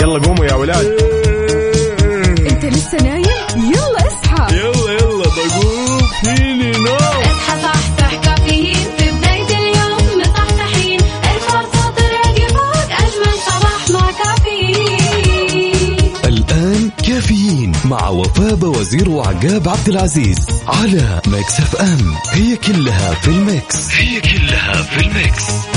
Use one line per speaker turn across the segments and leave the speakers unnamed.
يلا قوموا يا ولاد.
انت لسه نايم؟ يلا اصحى.
يلا يلا بقوم فيني نوم.
اصحى صحصح كافيين. في بداية اليوم مصحصحين. الفرصة تراقي فوق أجمل صباح مع كافيين.
الآن كافيين مع وفاء باوزير وعقاب عبد العزيز على Mix FM. هي كلها في ال Mix. هي كلها في ال Mix.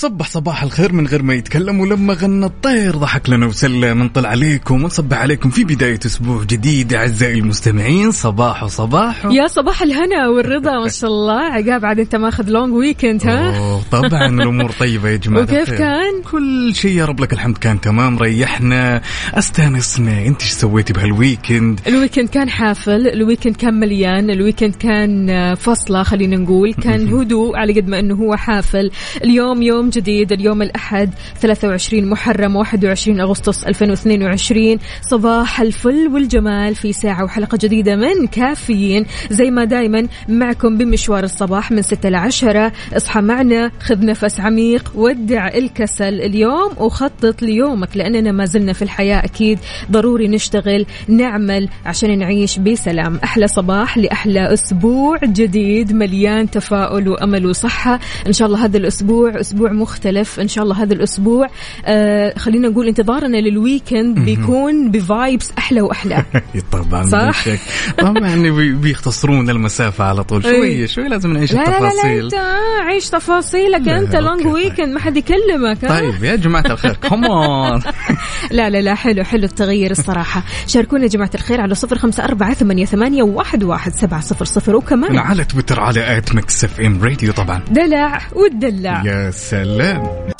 وصبح صباح الخير من غير ما يتكلم ولما غنى الطير ضحك لنا وسلم. نطلع عليكم ونصبح عليكم في بداية أسبوع جديد. أعزائي المستمعين صباح وصباح.
يا صباح الهنا والرضا ما شاء الله. عقاب عاد انت ماخذ long weekend ها؟
أوه طبعا الأمور طيبة يا جماعة
وكيف. كان؟
كل شيء يا رب لك الحمد. كان تمام ريحنا. استانسنا. انت إيش سويتي بهال
weekend ال weekend كان حافل ال weekend كان مليان ال weekend كان آه، فصلة خلينا نقول. كان هدوء على قد ما إنه هو حافل. اليوم يوم جديد اليوم الأحد 23 محرم 21 أغسطس 2022 صباح الفل والجمال في ساعة وحلقة جديدة من كافيين. زي ما دايما معكم بمشوار الصباح من 6 ل 10 اصحى معنا خذ نفس عميق ودع الكسل اليوم وخطط ليومك لأننا ما زلنا في الحياة أكيد. ضروري نشتغل نعمل عشان نعيش بسلام. أحلى صباح لأحلى أسبوع جديد مليان تفاؤل وأمل وصحة. إن شاء الله هذا الأسبوع أسبوع مختلف إن شاء الله هذا الأسبوع. آه خلينا نقول انتظارنا لل weekend بيكون ب vibes أحلى وأحلى.
طبعا
صح؟
طبعا بي- بيختصرون المسافة على طول. شوية
إيه.
شوي لازم نعيش
لا لا لا, لا
التفاصيل.
أنت عيش تفاصيلك أنت
long
weekend ما حد يكلمك؟
طيب يا جماعة الخير كمان
لا لا لا حلو حلو التغيير الصراحة. شاركونا يا جماعة الخير على صفر خمسة أربعة ثمانية, ثمانية واحد, واحد سبعة صفر صفر وكمان
على تويتر على at Mix FM Radio طبعا.
دلع والدلع.
يا سلام. learn.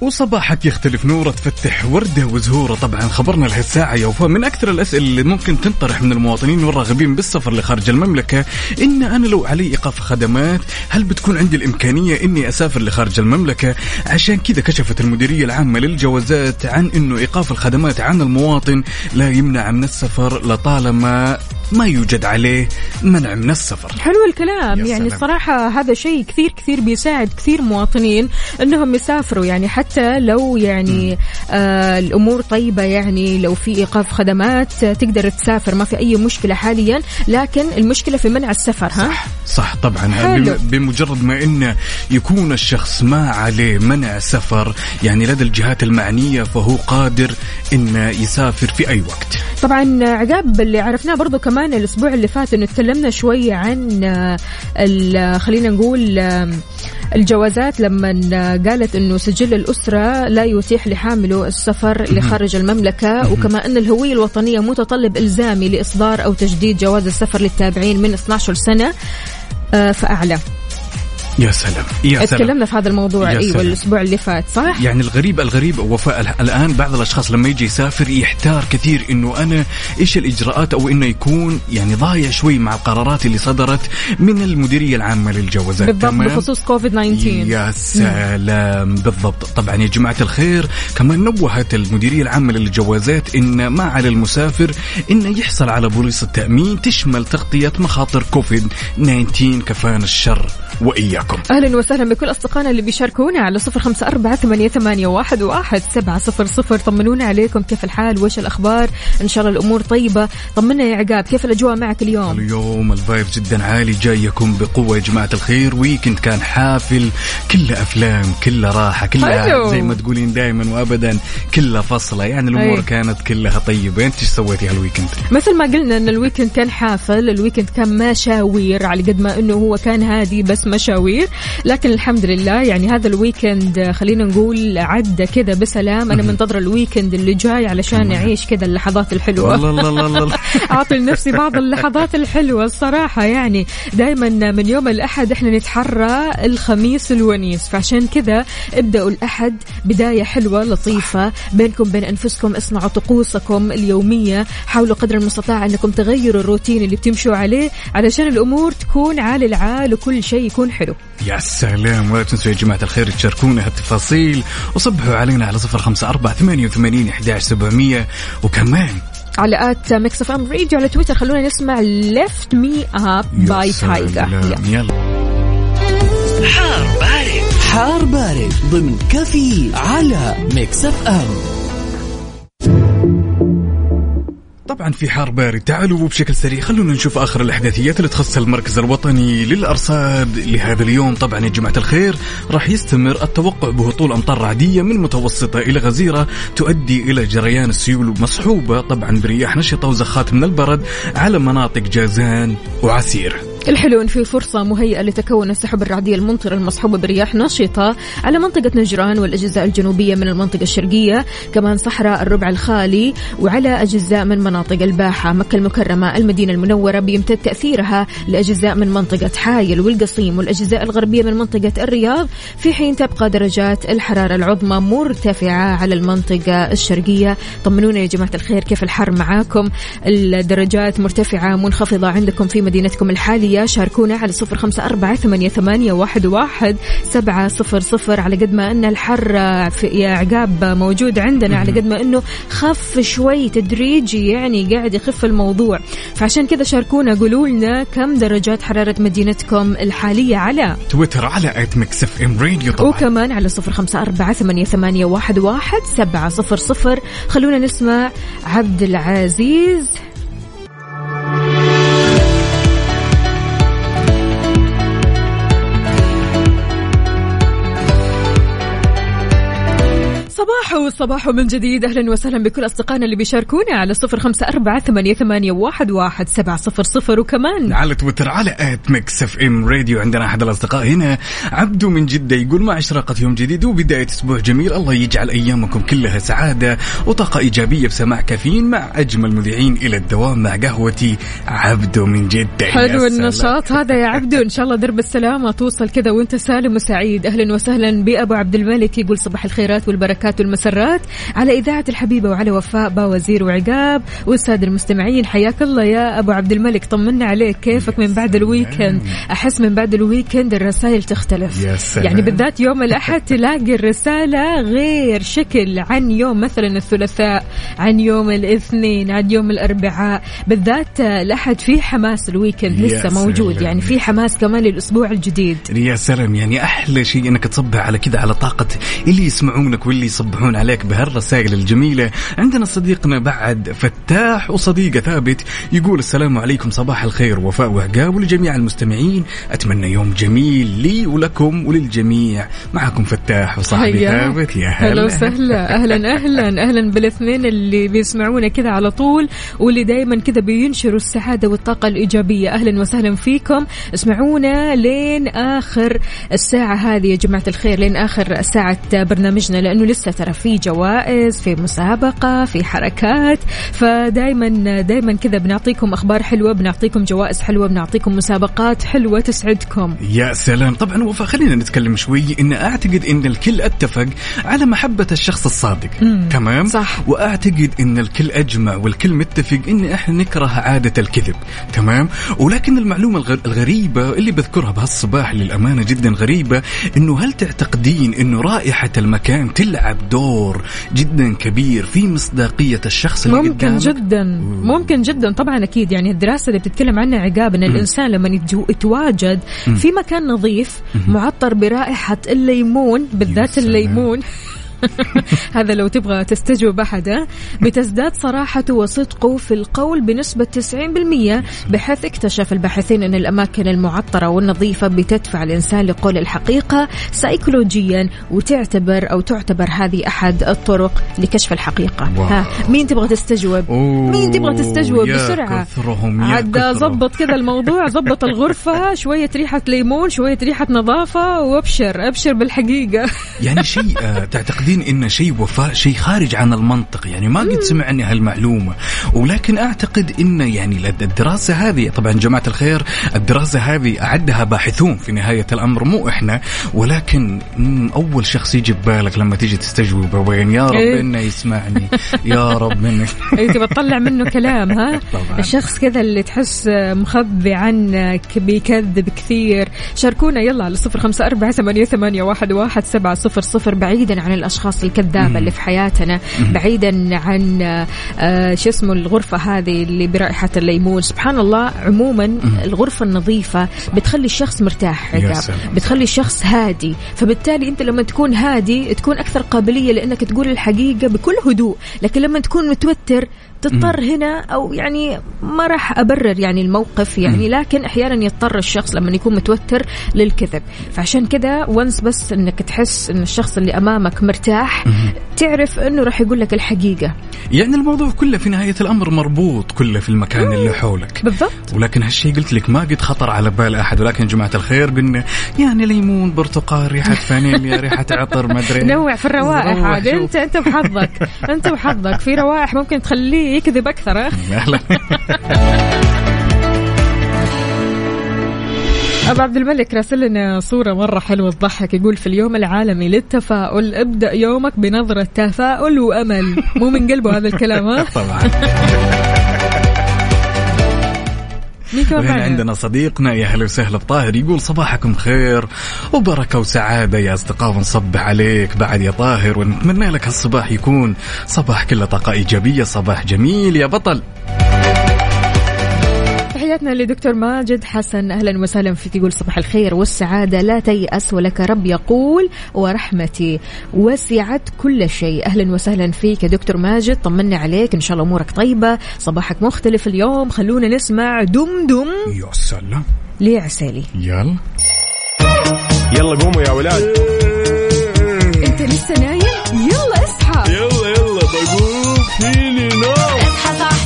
وصباحك يختلف نورة تفتح وردة وزهورة. طبعا خبرنا لهالساعه يا وفاء من أكثر الأسئلة اللي ممكن تنطرح من المواطنين والراغبين بالسفر لخارج المملكة. إن أنا لو علي إيقاف خدمات هل بتكون عندي الإمكانية إني أسافر لخارج المملكة؟ عشان كذا كشفت المديرية العامة للجوازات عن إنه إيقاف الخدمات عن المواطن لا يمنع من السفر لطالما ما يوجد عليه منع من السفر.
حلو الكلام. يعني
سلام.
الصراحة هذا شيء كثير كثير بيساعد كثير مواطنين إنهم يسافروا. يعني حتى لو يعني آه الأمور طيبة يعني لو في إيقاف خدمات آه، تقدر تسافر ما في أي مشكلة حاليا. لكن المشكلة في منع السفر ها؟
صح طبعا.
حلو.
بم- بمجرد ما انه يكون الشخص ما عليه منع سفر يعني لدى الجهات المعنية فهو قادر انه يسافر في أي وقت.
طبعا عقاب اللي عرفناه برضو كمان الأسبوع اللي فات إنه تكلمنا شوية عن آه، خلينا نقول آه، الجوازات لما قالت إنه سجل الأسرة لا يتيح لحامله السفر لخارج المملكة وكما إن الهوية الوطنية متطلب إلزامي لإصدار أو تجديد جواز السفر للتابعين من 12 سنة آه، فأعلى.
يا سلام. يا سلام.
تكلمنا في هذا الموضوع
إيوه.
الأسبوع اللي فات صح؟
يعني الغريب الغريب وفاء ال- الآن بعض الأشخاص لما يجي يسافر يحتار كثير إنه أنا إيش الإجراءات أو إنه يكون يعني ضايع شوي مع القرارات اللي صدرت من المديرية العامة للجوازات.
بالضبط
تمام؟
بخصوص كوفيد 19
يا سلام. بالضبط. طبعا يا جماعة الخير كمان نوهت المديرية العامة للجوازات إن ما على المسافر إنه يحصل على بوليصة تأمين تشمل تغطية مخاطر كوفيد 19 كفانا الشر وإياكم
أهلا وسهلا بكل أصدقائنا اللي بيشاركونا على صفر خمسة أربعة ثمانية, ثمانية واحد, واحد سبعة صفر صفر. طمنونا عليكم كيف الحال؟ وإيش الأخبار؟ إن شاء الله الأمور طيبة. طمنا يا عقاب كيف الأجواء معك اليوم؟
اليوم ال vibe جدا عالي جايكم بقوة يا جماعة الخير. weekend كان حافل كله أفلام كله كلها
حلو.
زي ما تقولين دائما وأبدا كلها فصلة. يعني الأمور
أي.
كانت كلها طيبة. أنت إيش سويتي هال weekend؟
مثل ما قلنا إن ال weekend كان حافل ال weekend كان مشاوير على قد ما إنه هو كان هادي بس مشاوير. كثير لكن الحمد لله يعني هذا ال weekend آه، خلينا نقول عدى كذا بسلام. أنا منتظرة ال weekend اللي جاي علشان نعيش كذا اللحظات الحلوة.
والله الله الله الله الله.
أعطي لنفسي بعض اللحظات الحلوة الصراحة. يعني دائما من يوم الأحد إحنا نتحرى الخميس الونيس. فعشان كذا ابدأوا الأحد بداية حلوة لطيفة بينكم بين أنفسكم. اصنعوا طقوسكم اليومية. حاولوا قدر المستطاع أنكم تغيروا الروتين اللي بتمشوا عليه علشان الأمور تكون عال العال وكل شيء يكون حلو.
يا سلام ولا تنسوا يا جماعة الخير تشاركونا هالتفاصيل. وصبحوا علينا على صفر خمسة أربعة ثمانية وثمانين إحداش سبعمية. وكمان
على at Mix FM Radio على تويتر خلونا نسمع Lift
Me
Up by
Tiger. يلا.
حار بارد. حار بارد ضمن كفي على Mix FM.
طبعا في حار بارد. تعالوا بشكل سريع خلونا نشوف آخر الأحداثيات اللي تخص المركز الوطني للأرصاد لهذا اليوم. طبعا يا جماعة الخير راح يستمر التوقع بهطول أمطار رعديه من متوسطة إلى غزيرة تؤدي إلى جريان السيول مصحوبه طبعا برياح نشطة وزخات من البرد على مناطق جازان وعسير.
الحلو ان في فرصة مهيئة لتكون السحب الرعديه الممطره المصحوبه برياح نشطة على منطقة نجران والأجزاء الجنوبية من المنطقة الشرقية كمان صحراء الربع الخالي وعلى أجزاء من مناطق الباحة. مكة المكرمة المدينة المنورة بيمتد تأثيرها لأجزاء من منطقة حايل والقصيم والأجزاء الغربية من منطقة الرياض في حين تبقى درجات الحرارة العظمى مرتفعة على المنطقة الشرقية. طمنونا يا جماعة الخير كيف الحر معاكم؟ الدرجات مرتفعة منخفضة عندكم في مدينتكم الحاليه شاركونا على صفر خمسة أربعة ثمانية, ثمانية واحد, واحد سبعة صفر صفر على قد ما إن الحر في يا عقاب موجود عندنا على قد ما إنه خف شوي تدريجي يعني قاعد يخف الموضوع. فعشان كذا شاركونا قولوا لنا كم درجات حرارة مدينتكم الحالية على
تويتر على at Mix FM Radio طبعا.
وكمان على صفر خمسة أربعة ثمانية, ثمانية واحد, واحد سبعة صفر صفر. خلونا نسمع عبد العزيز صباح وصباح من جديد. أهلا وسهلا بكل أصدقائنا اللي بيشاركونا على صفر خمسة أربعة ثمانية, ثمانية واحد, واحد سبعة صفر صفر. وكمان
على تويتر على at Mix FM Radio عندنا أحد الأصدقاء هنا. عبدو من جدة يقول مع إشراقة يوم جديد وبداية أسبوع جميل الله يجعل أيامكم كلها سعادة وطاقة إيجابية بسماع كافيين مع أجمل مذيعين إلى الدوام مع قهوتي. عبدو من جدة
حلو. النشاط هذا يا عبدو. إن شاء الله درب السلامة توصل كذا وأنت سالم وسعيد. أهلا وسهلا بأبو عبد الملك يقول صباح الخيرات والبركات والمسرات على إذاعة الحبيبه وعلى وفاء باوزير وعقاب. والسادة المستمعين حياك الله يا أبو عبد الملك. طمنا عليك. كيفك من بعد ال weekend؟ أحس من بعد ال weekend الرسائل تختلف.
يا سلام.
يعني بالذات يوم الأحد تلاقي الرسالة غير شكل عن يوم مثلا الثلاثاء عن يوم الاثنين عن يوم الأربعاء. بالذات الأحد في حماس الويكند لسه موجود. يعني في حماس كمان للأسبوع الجديد.
يا سلام يعني أحلى شيء إنك تصبح على كذا على طاقة اللي يسمعونك واللي يصبحون عليك بهالرسائل الجميلة. عندنا صديقنا بعد فتاح وصديقه ثابت يقول السلام عليكم صباح الخير وفاء وعقاب ولجميع المستمعين. أتمنى يوم جميل لي ولكم وللجميع. معكم فتاح وصاحبي. ثابت يا
هلا.
هلا
وسهلا. أهلا أهلا أهلا بالاثنين اللي بيسمعونا كذا على طول واللي دائما كذا بينشروا السعادة والطاقة الإيجابية. أهلا وسهلا فيكم. اسمعونا لين آخر الساعة هذه يا جماعة الخير لين آخر ساعة برنامجنا لأنه لسه ترى في جوائز في مسابقة في حركات. فدائما دائما كذا بنعطيكم أخبار حلوة بنعطيكم جوائز حلوة بنعطيكم مسابقات حلوة تسعدكم.
يا سلام. طبعا وفا خلينا نتكلم شوي. إن أعتقد إن الكل اتفق على محبة الشخص الصادق. تمام؟
صح.
وأعتقد إن الكل أجمع والكل متفق إن إحنا نكره عادة الكذب. تمام؟ ولكن المعلومة الغ- الغريبة اللي بذكرها بهالصباح للأمانة جدا غريبة إنه هل تعتقدين إنه رائحة المكان تلعب دور جدا كبير في مصداقية الشخص اللي
ممكن
قدامك؟
جدا ممكن جدا. طبعا أكيد يعني الدراسة اللي بتتكلم عنها عقاب ان الإنسان لما يتواجد في مكان نظيف معطر برائحة الليمون بالذات. الليمون. هذا لو تبغى تستجوب أحد بتزداد صراحته وصدقه في القول بنسبة 90% بحيث اكتشف الباحثين أن الأماكن المعطرة والنظيفة بتدفع الإنسان لقول الحقيقة سيكولوجيا وتعتبر أو تعتبر هذه أحد الطرق لكشف الحقيقة.
واو.
ها؟ مين تبغى تستجوب؟ مين تبغى تستجوب؟ بسرعة. عاد
كثرهم.
ظبط كذا الموضوع ظبط الغرفة شوية ريحة ليمون شوية ريحة نظافة وابشر ابشر بالحقيقة.
يعني شيء آه، تعتقدين إن شيء وفاء شيء خارج عن المنطق. يعني ما قد سمعني هالمعلومة. ولكن أعتقد إن يعني لد- الدراسة هذه طبعا جماعة الخير الدراسة هذه أعدها باحثون في نهاية الأمر مو إحنا. ولكن أول شخص يجي ببالك لما تيجي تستجوب وين يا رب
إيه.
إنه يسمعني. يا رب إنه
اي تبى تطلع منه كلام ها؟
طبعاً.
الشخص كذا اللي تحس مخبي عنك بيكذب كثير. شاركونا يلا على صفر خمسة أربعة ثمانية واحد, واحد سبعة صفر صفر بعيدا عن الأشخاص الكذابة اللي في حياتنا بعيدا عن آه شو اسمه الغرفة هذه اللي برائحة الليمون. سبحان الله عموما الغرفة النظيفة بتخلي الشخص مرتاح عقاب. بتخلي الشخص هادي. فبالتالي أنت لما تكون هادي تكون أكثر قابلية لأنك تقول الحقيقة بكل هدوء. لكن لما تكون متوتر تضطر هنا أو يعني ما راح أبرر يعني الموقف يعني لكن أحيانا يضطر الشخص لما يكون متوتر للكذب. فعشان كذا وانس بس إنك تحس إن الشخص اللي أمامك مرتاح تعرف إنه راح يقول لك الحقيقة.
يعني الموضوع كله في نهاية الأمر مربوط كله في المكان اللي حولك.
بالضبط.
ولكن هالشيء قلت لك ما قد خطر على بال أحد. ولكن جماعة الخير قلنا يعني ليمون برتقال ريحة فانيليا ريحة عطر ما أدري.
نوع في الروائح عاد. انت أنت وحظك. أنت وحظك. في روائح ممكن تخليه يكذب
أكثر.
أبو عبد الملك راسل لنا صورة مرة حلوة تضحك يقول في اليوم العالمي للتفاؤل ابدأ يومك بنظرة تفاؤل وأمل. مو من قلبه هذا الكلام ها؟
طبعا. وهنا؟ عندنا صديقنا يا هلا وسهلا بطاهر يقول صباحكم خير وبركة وسعادة يا أصدقاء ونصبح عليك بعد يا طاهر ونتمنى لك هالصباح يكون صباح كله طاقة إيجابية صباح جميل يا بطل
تحياتنا لدكتور ماجد حسن. أهلا وسهلا فيك يقول صباح الخير والسعادة. لا تيأس ولك رب يقول ورحمتي. وسعت كل شيء. أهلا وسهلا فيك يا دكتور ماجد. طمنا عليك. إن شاء الله أمورك طيبة. صباحك مختلف اليوم. خلونا نسمع دم دم.
يا سلام.
لعسالي
يلا.
يلا قوموا يا ولاد.
انت لسه نايم؟ يلا اصحى.
يلا يلا بقوم. فيني نوم.
اصحى صحصح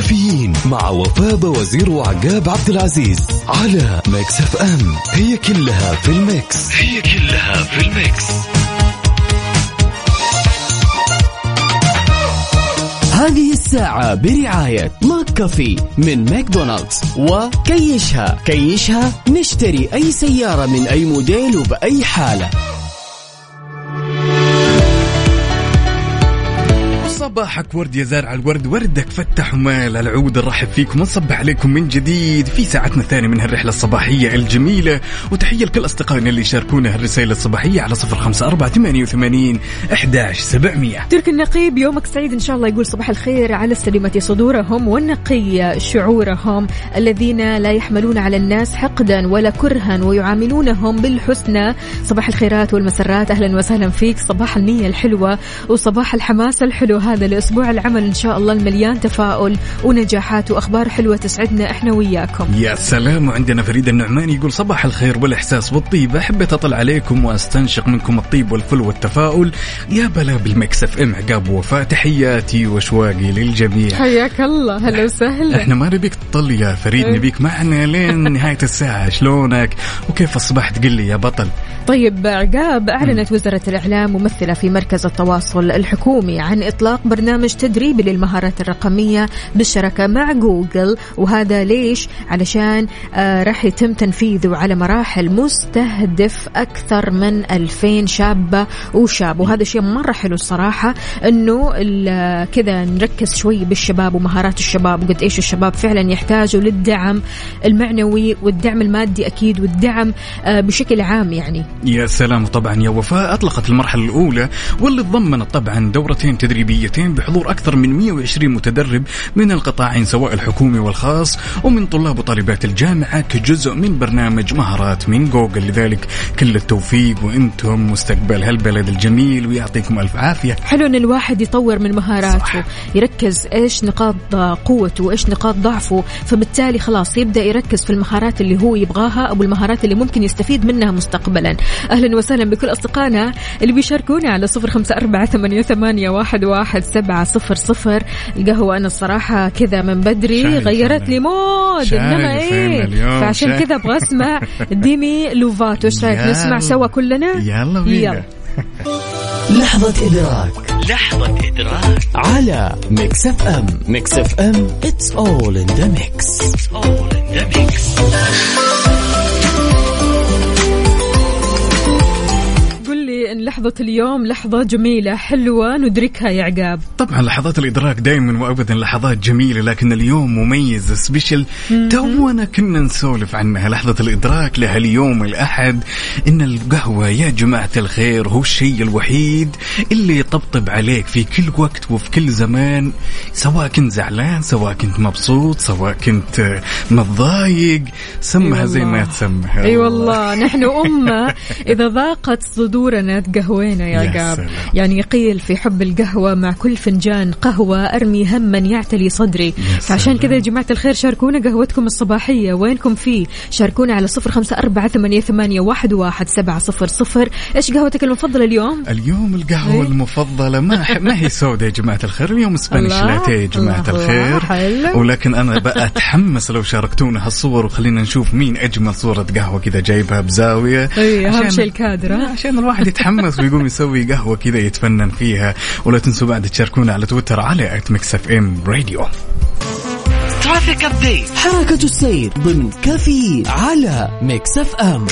كافيين مع
وفاء وزير وعقاب عبد العزيز على ميكس FM. هي كلها في ال mix. هي كلها في ال mix.
هذه الساعة برعاية McCafé من ماكدونالدز وكيشها. كيشها نشتري أي سيارة من أي موديل وبأي حالة.
صباحك ورد يا زارع الورد وردك فتح ومال العود نرحب فيكم ونصبح عليكم من جديد في ساعتنا الثانية من هالرحلة الصباحية الجميلة. وتحية لكل أصدقائنا اللي يشاركونا هالرسائل الصباحية على صفر خمسة أربعة ثمانية وثمانين أحداش سبعمية.
ترك النقيب يومك سعيد إن شاء الله يقول صباح الخير على السلمة صدورهم والنقي شعورهم الذين لا يحملون على الناس حقدا ولا كرها ويعاملونهم بالحسنى صباح الخيرات والمسرات أهلا وسهلا فيك. صباح النية الحلوة وصباح الحماس الحلو. هذا لاسبوع العمل إن شاء الله المليان تفاؤل ونجاحات وأخبار حلوة تسعدنا. إحنا وياكم.
يا سلام وعندنا فريد النعمان يقول صباح الخير والإحساس والطيب. حبيت أطل عليكم وأستنشق منكم الطيب والفل والتفاؤل. يا هلا بال Mix FM عقاب وفاء تحياتي وأشواقي للجميع.
حياك الله. هلا وسهلا.
إحنا ما نبيك تطل يا فريد
إيه.
نبيك معنا لين نهاية الساعة. شلونك؟ وكيف الصباح تقول لي يا بطل.
طيب عقاب أعلنت وزارة الإعلام ممثلة في مركز التواصل الحكومي عن إطلاق برنامج تدريبي للمهارات الرقمية بالشراكة مع جوجل. وهذا ليش؟ علشان آه راح يتم تنفيذه على مراحل مستهدف أكثر من 2000 شابة وشاب. وهذا شيء مرة حلو الصراحة أنه كذا نركز شوي بالشباب ومهارات الشباب وقد إيش الشباب فعلا يحتاجوا للدعم المعنوي والدعم المادي أكيد والدعم آه بشكل عام يعني.
يا سلام. طبعا يا وفاء أطلقت المرحلة الأولى واللي تضمنت طبعا دورتين تدريبيتين المملكتين بحضور أكثر من 120 متدرب من القطاعين سواء الحكومي والخاص ومن طلاب وطالبات الجامعة كجزء من برنامج مهارات من جوجل. لذلك كل التوفيق وإنتم مستقبل هالبلد الجميل ويعطيكم ألف عافية.
حلو إن الواحد يطور من مهاراته يركز إيش نقاط قوته وإيش نقاط ضعفه فبالتالي خلاص يبدأ يركز في المهارات اللي هو يبغاها أو المهارات اللي ممكن يستفيد منها مستقبلا. أهلا وسهلا بكل أصدقائنا اللي بيشاركونا على صفر أربعة ثمانية, ثمانية واحد, واحد. سبعة صفر صفر. القهوة أنا الصراحة كذا من بدري غيرت
أنا.
لي mood.
أنا
إيه
اليوم،
فعشان. كذا أبغى أسمع ديمي لوفاتو. إيش رأيك
يلا.
نسمع سوا كلنا؟
يلا بينا.
لحظة إدراك. لحظة إدراك. على Mix FM. Mix FM. It's all in the mix. It's all in the mix.
إن لحظة اليوم لحظة جميلة حلوة ندركها يا عقاب.
طبعا لحظات الإدراك دائما وابدا لحظات جميلة لكن اليوم مميز سبيشل. تونا كنا نسولف عنها لحظة الإدراك لها اليوم الأحد. إن القهوة يا جماعة الخير هو الشيء الوحيد اللي يطبطب عليك في كل وقت وفي كل زمان. سواء كنت زعلان سواء كنت مبسوط سواء كنت متضايق. سمها زي ما تسمها.
أي والله. نحن أمة إذا ضاقت صدورنا تقهوينا يا
يا سلام.
يعني قيل في حب القهوة مع كل فنجان قهوة أرمي هما يعتلي صدري فعشان. كذا يا جماعة الخير شاركونا قهوتكم الصباحية وينكم فيه شاركونا على صفر خمسة أربعة ثمانية, ثمانية واحد, واحد سبعة صفر صفر إيش قهوتك المفضلة اليوم
اليوم القهوة
إيه؟
المفضلة ما ح- ما هي سوداء يا جماعة الخير اليوم اسبانيش
الله،
لاتيه يا جماعة
الله،
الخير
حلو.
ولكن أنا بقى أتحمس لو شاركتونا هالصور وخلينا نشوف مين أجمل صورة قهوة كذا جايبها بزاوية
أهم
عشان-
شيء الكادر؟
عشان الواحد يتحمس ويقوم يسوي قهوة كذا يتفنن فيها ولا تنسوا بعد تشاركونا على تويتر على at Mix FM Radio
traffic update حركة السير ضمن كفي على Mix FM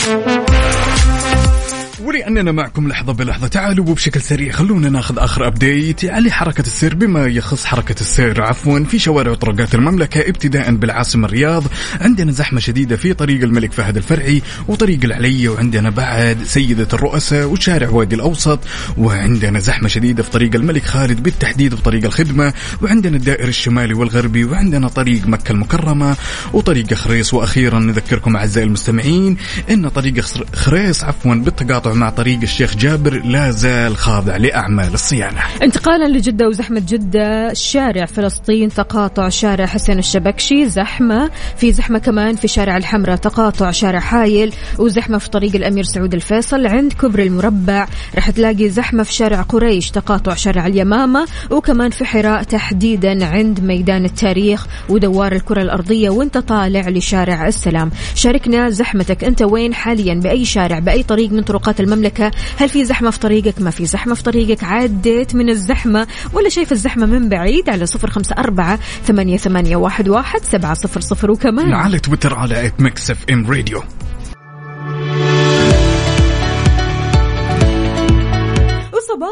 ولأننا معكم لحظة بلحظة. تعالوا وبشكل سريع خلونا ناخذ آخر update على حركة السير. بما يخص حركة السير عفوا في شوارع وطرقات المملكة ابتداء بالعاصمة الرياض عندنا زحمة شديدة في طريق الملك فهد الفرعي وطريق العليا وعندنا بعد سيدة الرؤساء وشارع وادي الأوسط وعندنا زحمة شديدة في طريق الملك خالد بالتحديد بطريق الخدمة وعندنا الدائر الشمالي والغربي وعندنا طريق مكة المكرمة وطريق خريص وأخيرا نذكركم أعزائي المستمعين أن طريق خر- خريص عفوا بالتقاطع مع طريق الشيخ جابر لا زال خاضع لأعمال الصيانة.
انتقالا لجدة وزحمة جدة شارع فلسطين تقاطع شارع حسين الشبكشي زحمة في زحمة كمان في شارع الحمراء تقاطع شارع حايل وزحمة في طريق الأمير سعود الفيصل عند كبر المربع رح تلاقي زحمة في شارع قريش تقاطع شارع اليمامة وكمان في حراء تحديدا عند ميدان التاريخ ودوار الكرة الأرضية وانت طالع لشارع السلام. شاركنا زحمتك انت وين حاليا؟ بأي شارع بأي طريق من طرقات المملكة. هل في زحمة في طريقك؟ ما في زحمة في طريقك. عديت من الزحمة. ولا شايف الزحمة من بعيد؟ على صفر خمسة أربعة ثمانية, ثمانية واحد, واحد سبعة صفر صفر. وكمان
على تويتر على at Mix FM Radio.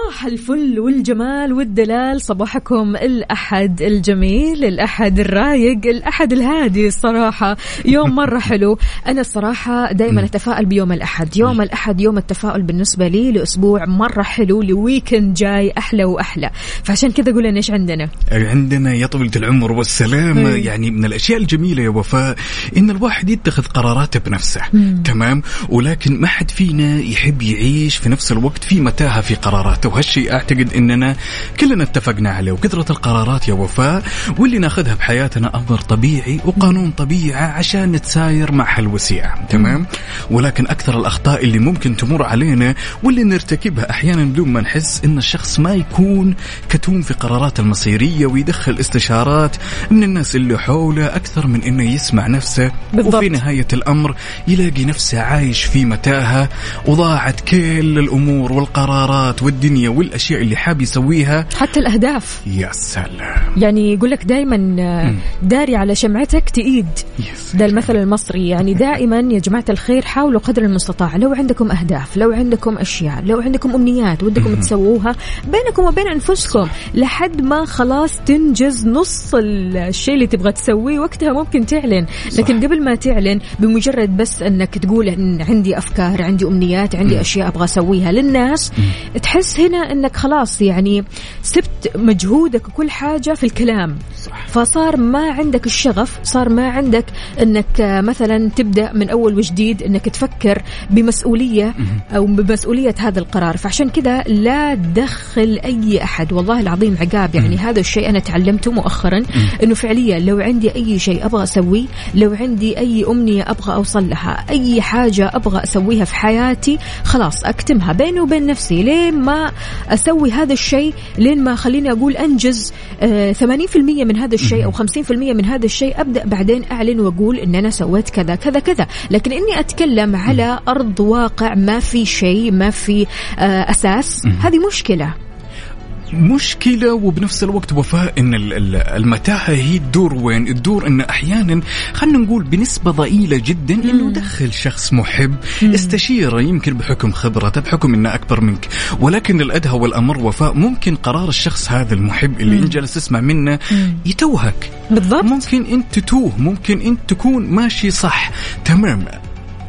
وصباح الفل والجمال والدلال صباحكم الأحد الجميل الأحد الرايق الأحد الهادي الصراحة. يوم مرة حلو. أنا الصراحة دائما أتفائل بيوم الأحد. يوم الأحد يوم التفاؤل بالنسبة لي لأسبوع مرة حلو لويكند جاي أحلى وأحلى. فعشان كذا قولنا إيش عندنا؟
عندنا يا طويلة العمر والسلامة
إيه.
يعني من الأشياء الجميلة يا وفاء إن الواحد يتخذ قراراته بنفسه. تمام؟ ولكن ما حد فينا يحب يعيش في نفس الوقت في متاهة في قراراته. وهالشيء أعتقد إننا كلنا اتفقنا عليه. وكثرة القرارات يا وفاء واللي ناخذها بحياتنا أمر طبيعي وقانون طبيعة عشان نتساير مع هالوسيعة تمام؟ ولكن أكثر الأخطاء اللي ممكن تمر علينا واللي نرتكبها أحيانا بدون ما نحس إن الشخص ما يكون كتوم في قرارات المصيرية ويدخل استشارات من الناس اللي حوله أكثر من إنه يسمع نفسه.
بالضبط.
وفي نهاية الأمر يلاقي نفسه عايش في متاهة وضاعت كل الأمور والقرارات والدنيا والأشياء اللي حاب يسويها.
حتى الأهداف.
يا سلام.
يعني يقول لك دائما داري على شمعتك تئيد. ده المثل المصري. يعني دائما يا جماعة الخير حاولوا قدر المستطاع. لو عندكم أهداف لو عندكم أشياء لو عندكم أمنيات ودكم تسووها بينكم وبين أنفسكم لحد ما خلاص تنجز نص الشيء اللي تبغى تسويه. وقتها ممكن تعلن. لكن قبل ما تعلن بمجرد بس أنك تقول إن عندي أفكار عندي أمنيات عندي أشياء أبغى أسويها للناس تحس هنا هنا انك خلاص يعني سبت مجهودك وكل حاجة في الكلام.
صح.
فصار ما عندك الشغف صار ما عندك إنك آه، مثلا تبدأ من أول وجديد إنك تفكر بمسؤولية أو بمسؤولية هذا القرار. فعشان كذا لا تدخل أي أحد والله العظيم عقاب. يعني هذا الشيء أنا تعلمته مؤخرا إنه فعليا لو عندي أي شيء أبغى أسويه لو عندي أي أمنية أبغى أوصل لها أي حاجة أبغى أسويها في حياتي خلاص أكتمها بيني وبين نفسي. لين ما أسوي هذا الشيء؟ لين ما خليني أقول أنجز آه 80% من هذا الشيء أو 50% من هذا الشيء أبدأ بعدين أعلن وأقول ان أنا سويت كذا كذا كذا. لكن إني أتكلم على أرض واقع ما في شيء ما في آه أساس. هذه مشكلة.
مشكلة وبنفس الوقت وفاء إن ال- ال- المتاهة هي تدور وين؟ تدور إن أحيانا خلينا نقول بنسبة ضئيلة جدا إنه دخل شخص محب استشيره يمكن بحكم خبرته بحكم إنه أكبر منك. ولكن الأدهى والأمر وفاء ممكن قرار الشخص هذا المحب اللي انت جالس تسمع منه يتوهك.
بالضبط.
ممكن أنت تتوه ممكن أنت تكون ماشي صح تمام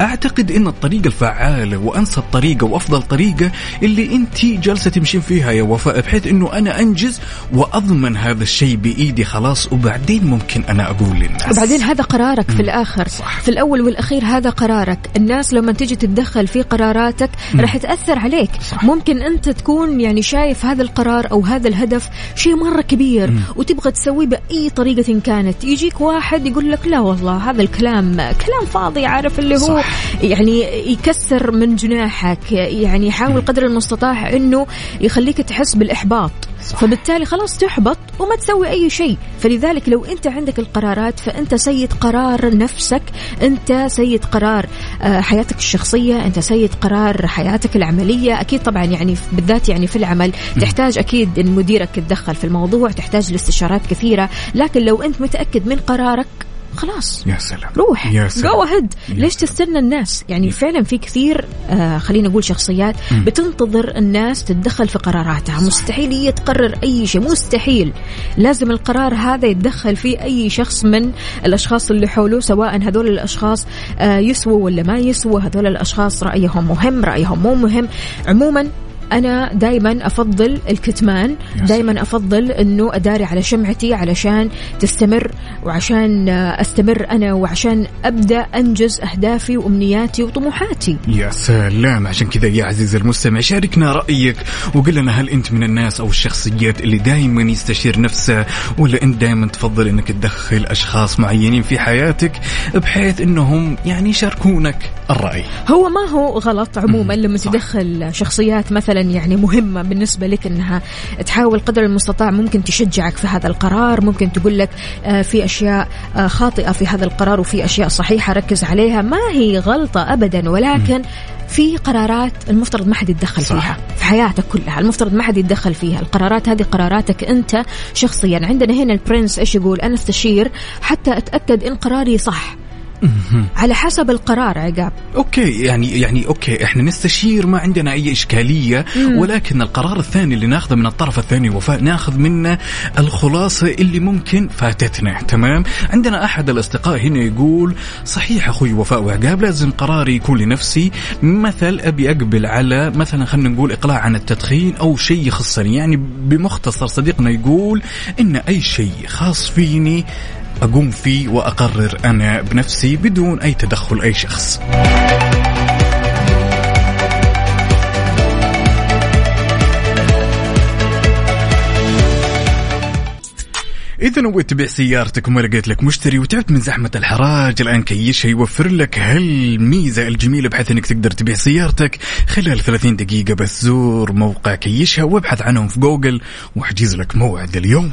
أعتقد إن الطريقة الفعالة وأنسب طريقة وأفضل طريقة اللي أنت جالسة تمشين فيها يا وفاء بحيث إنه أنا أنجز وأضمن هذا الشيء بإيدي خلاص وبعدين ممكن أنا أقول للناس.
وبعدين هذا قرارك في الآخر.
صح.
في الأول والأخير هذا قرارك. الناس لما تيجي تتدخل في قراراتك راح تاثر عليك.
صح.
ممكن أنت تكون يعني شايف هذا القرار أو هذا الهدف شيء مرة كبير وتبغى تسويه بأي طريقة كانت. يجيك واحد يقول لك لا والله هذا الكلام كلام فاضي عارف اللي هو
صح.
يعني يكسر من جناحك يعني يحاول قدر المستطاع إنه يخليك تحس بالإحباط.
صح.
فبالتالي خلاص تحبط وما تسوي أي شيء. فلذلك لو أنت عندك القرارات فأنت سيد قرار نفسك أنت سيد قرار آه، حياتك الشخصية أنت سيد قرار حياتك العملية. أكيد طبعا يعني بالذات يعني في العمل تحتاج أكيد إن مديرك يتدخل في الموضوع تحتاج لاستشارات كثيرة. لكن لو أنت متأكد من قرارك خلاص.
يا سلام.
روح.
يا سلام.
جو اهيد ليش
سلام.
تستنى الناس؟ يعني فعلا في كثير آه خلينا نقول شخصيات بتنتظر الناس تتدخل في قراراتها. مستحيل هي تقرر أي شيء. مستحيل. لازم القرار هذا يتدخل فيه أي شخص من الأشخاص اللي حوله سواء هذول الأشخاص آه يسووا ولا ما يسووا. هذول الأشخاص رأيهم مهم رأيهم مو مهم. عموما أنا دائما أفضل الكتمان دائما أفضل إنه أداري على شمعتي علشان تستمر وعشان آه، أستمر أنا وعشان أبدأ أنجز أهدافي وأمنياتي وطموحاتي.
يا سلام. عشان كذا يا عزيزي المستمع شاركنا رأيك وقل لنا هل أنت من الناس أو الشخصيات اللي دائما يستشير نفسه ولا أنت دائما تفضل أنك تدخل أشخاص معينين في حياتك بحيث أنهم يعني يشاركونك الرأي؟
هو ما هو غلط عموما لما تدخل شخصيات مثلا يعني مهمة بالنسبة لك إنها تحاول قدر المستطاع ممكن تشجعك في هذا القرار ممكن تقول لك آه، في أشياء آه، خاطئة في هذا القرار وفي أشياء صحيحة ركز عليها. ما هي غلطة ابدا ولكن في قرارات المفترض ما حد يتدخل
صح.
فيها في حياتك كلها. المفترض ما حد يتدخل فيها. القرارات هذه قراراتك أنت شخصيا. عندنا هنا البرنس إيش يقول؟ أنا استشير حتى أتأكد إن قراري صح. على حسب القرار عقاب.
أوكي يعني يعني أوكي إحنا نستشير ما عندنا أي إشكالية ولكن القرار الثاني اللي ناخذه من الطرف الثاني وفاء ناخذ منه الخلاصة اللي ممكن فاتتنا تمام؟ عندنا أحد الأصدقاء هنا يقول صحيح أخوي وفاء وعقاب لازم قراري يكون لنفسي مثل أبي أقبل على مثلا خلينا نقول إقلاع عن التدخين أو شيء يخصني. يعني بمختصر صديقنا يقول إن أي شيء خاص فيني أقوم فيه وأقرر أنا بنفسي بدون أي تدخل أي شخص. إذا نويت تبيع سيارتك وما لقيت لك مشتري وتعبت من زحمة الحراج الآن كيشها يوفر لك هالميزة الجميلة بحيث أنك تقدر تبيع سيارتك خلال 30 دقيقة بس. زور موقع كيشها وابحث عنهم في جوجل واحجز لك موعد اليوم.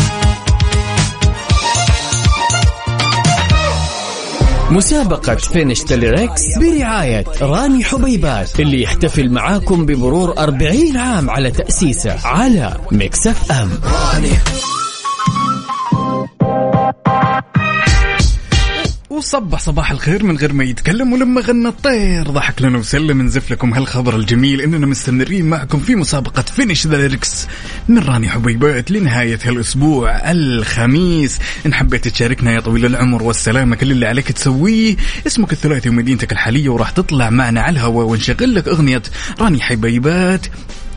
مسابقة finish the lyrics برعاية راني حبيبات اللي يحتفل معاكم بمرور 40 عام على تأسيسه على Mix FM.
وصبح صباح الخير من غير ما يتكلم ولما غنى الطير. ضحك لنا وسلم نزف لكم هالخبر الجميل إننا مستمرين معكم في مسابقة finish the lyrics من راني حبيبات لنهاية هالأسبوع الخميس. إن حبيت تشاركنا يا طويل العمر والسلامة كل اللي عليك تسويه. اسمك الثلاثي ومدينتك الحالية وراح تطلع معنا على الهواء ونشغل لك أغنية راني حبيبات.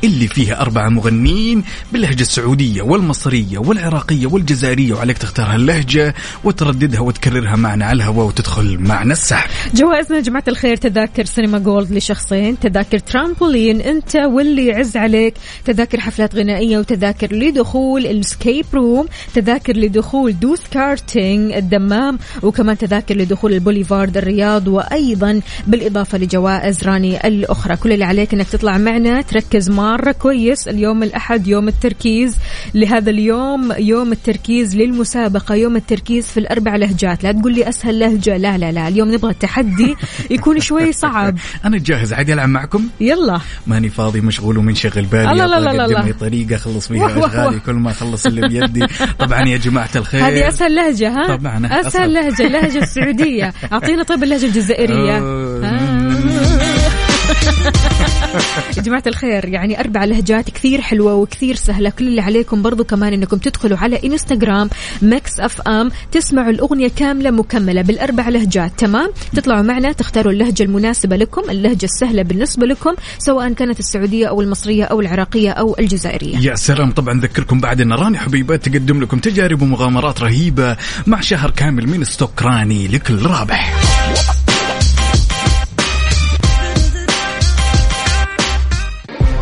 اللي فيها أربعة مغنيين باللهجة السعودية والمصرية والعراقية والجزائرية وعليك تختار هاللهجة وترددها وتكررها معنا على الهواء وتدخل معنا السحب.
جوائزنا يا جماعة الخير تذاكر سينما gold لشخصين تذاكر ترامبولين أنت واللي يعز عليك تذاكر حفلات غنائية وتذاكر لدخول ال escape room تذاكر لدخول دوث كارتينج الدمام وكمان تذاكر لدخول البوليفارد الرياض وأيضا بالإضافة لجوائز راني الأخرى. كل اللي عليك أنك تطلع معنا تركز مرة كويس. اليوم الأحد يوم التركيز. لهذا اليوم يوم التركيز للمسابقة يوم التركيز في الأربع لهجات. لا تقول لي أسهل لهجة. لا لا لا. اليوم نبغى التحدي يكون شوي صعب.
أنا جاهز. عادي ألعب معكم؟
يلا.
ماني فاضي مشغول ومنشغل بالي.
الله الله
أبغى
الله
أقدم
الله.
لي طريقة أخلص
واه
بيها
واه
أشغالي.
واه.
كل ما أخلص اللي بيدي. طبعا يا جماعة الخير.
هذه أسهل لهجة ها؟
طبعاً، أصعب.
أسهل لهجة اللهجة السعودية. أعطينا طيب اللهجة الجزائرية.
أوه.
آه. يا جماعة الخير يعني أربع لهجات كثير حلوة وكثير سهلة كل اللي عليكم برضو كمان إنكم تدخلوا على إنستغرام Mix FM تسمعوا الأغنية كاملة مكملة بالأربع لهجات تمام؟ تطلعوا معنا تختاروا اللهجة المناسبة لكم اللهجة السهلة بالنسبة لكم سواء كانت السعودية أو المصرية أو العراقية أو الجزائرية.
يا سلام طبعا نذكركم بعد إن راني حبيبات تقدم لكم تجارب ومغامرات رهيبة مع شهر كامل من stock راني لكل رابح.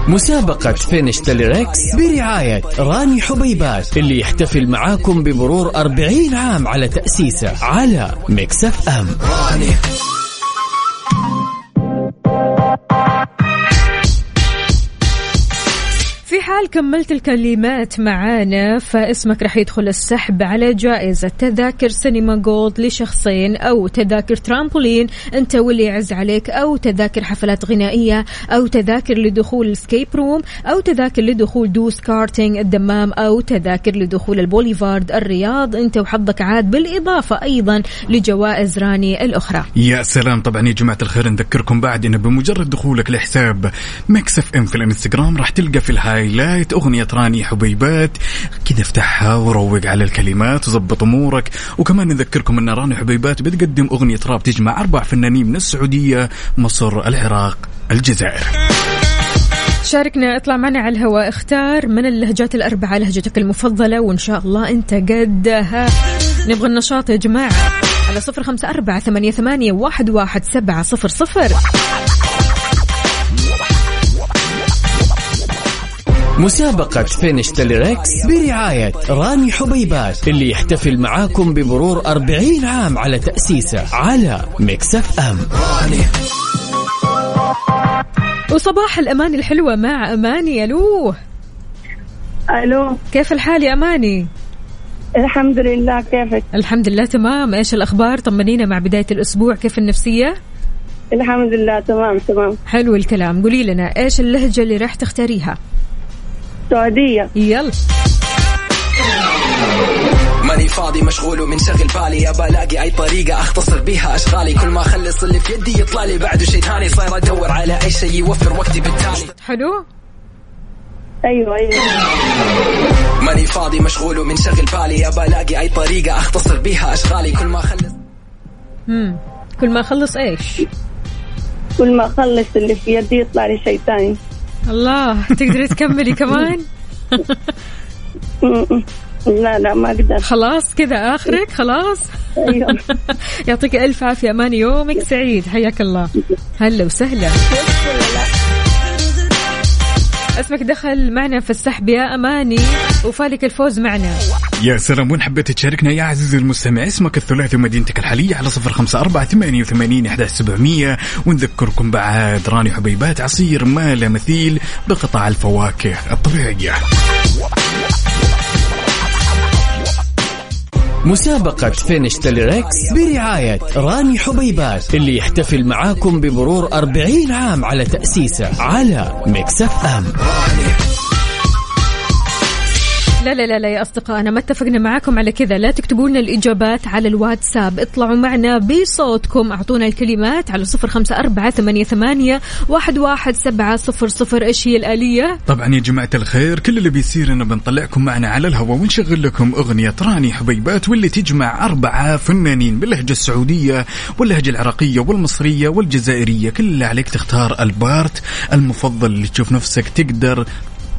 مسابقة finish the lyrics برعاية راني حبيبات اللي يحتفل معاكم بمرور 40 عام على تأسيسه على Mix FM.
في حال كملت الكلمات معانا؟ فاسمك راح يدخل السحب على جائزة تذاكر سينما gold لشخصين أو تذاكر ترامبولين أنت واللي يعز عليك أو تذاكر حفلات غنائية أو تذاكر لدخول ال escape room أو تذاكر لدخول دوس كارتينج الدمام أو تذاكر لدخول البوليفارد الرياض. أنت وحظك عاد بالإضافة أيضا لجوائز راني الأخرى.
يا سلام. طبعا يا جماعة الخير نذكركم بعد ان بمجرد دخولك لحساب Mix FM في الانستغرام راح تلقى في ال highlight أغنية راني حبيبات كذا افتحها وروق على الكلمات وظبط أمورك. وكمان نذكركم أن راني حبيبات بتقدم أغنية راب تجمع أربع فنانين من السعودية مصر العراق الجزائر.
شاركنا اطلع معنا على الهواء. اختار من اللهجات الأربعة لهجتك المفضلة وإن شاء الله أنت قدها. نبغى النشاط يا جماعة. على صفر خمسة أربعة ثمانية, ثمانية واحد, واحد سبعة صفر صفر.
مسابقة Finish the Lyrics برعاية راني حبيبات اللي يحتفل معاكم بمرور 40 عام على تأسيسه على Mix FM.
وصباح الأمان الحلوة مع أماني ألو.
ألو.
كيف الحال يا أماني؟
الحمد لله كيفك؟
الحمد لله تمام. إيش الأخبار؟ طمنينا مع بداية الأسبوع كيف النفسية؟
الحمد لله تمام تمام.
حلو الكلام. قولي لنا إيش اللهجة اللي راح تختاريها؟
سعودية
يلا.
ماني فاضي مشغول ومنشغل بالي. ابى ألاقي أي طريقة أختصر بيها أشغالي. كل ما أخلص اللي في يدي يطلع لي. بعده شيء ثاني صاير أدور على أي شيء يوفر وقتي بالتالي.
حلو؟
أيوه أيوه.
ماني فاضي مشغول ومنشغل بالي. ابى ألاقي أي طريقة أختصر بيها أشغالي. كل ما أخلص.
مم. كل ما أخلص إيش؟
كل ما أخلص اللي في يدي يطلع لي شيء ثاني.
الله تقدري تكملي كمان.
لا لا ما أقدر.
خلاص كذا آخرك خلاص؟
أيوه.
يعطيك ألف عافية أماني يومك سعيد حياك الله. هلا وسهلا. اسمك دخل معنا في السحب يا أماني وفالك الفوز معنا.
يا سلام وين حبيت تشاركنا يا عزيزي المستمع؟ اسمك الثلاثي ومدينتك الحالية على صفر خمسة أربعة ثمانية وثمانين أحدعش سبعمية. ونذكركم بعد راني حبيبات عصير ما لا مثيل بقطع الفواكه الطبيعية.
مسابقة Finish the Lyrics برعاية راني حبيبات اللي يحتفل معاكم بمرور 40 عام على تأسيسه على Mix FM
لا لا لا لا يا أصدقائنا ما اتفقنا معاكم على كذا. لا تكتبوا لنا الإجابات على الواتساب. اطلعوا معنا بصوتكم. أعطونا الكلمات على صفر خمسة أربعة ثمانية, ثمانية واحد, واحد سبعة صفر صفر. إيش هي الآلية؟
طبعا يا جماعة الخير كل اللي بيصير إنه بنطلعكم معنا على الهواء ونشغل لكم أغنية راني حبيبات واللي تجمع أربعة فنانين باللهجة السعودية واللهجة العراقية والمصرية والجزائرية. كل اللي عليك تختار البارت المفضل. اللي تشوف نفسك تقدر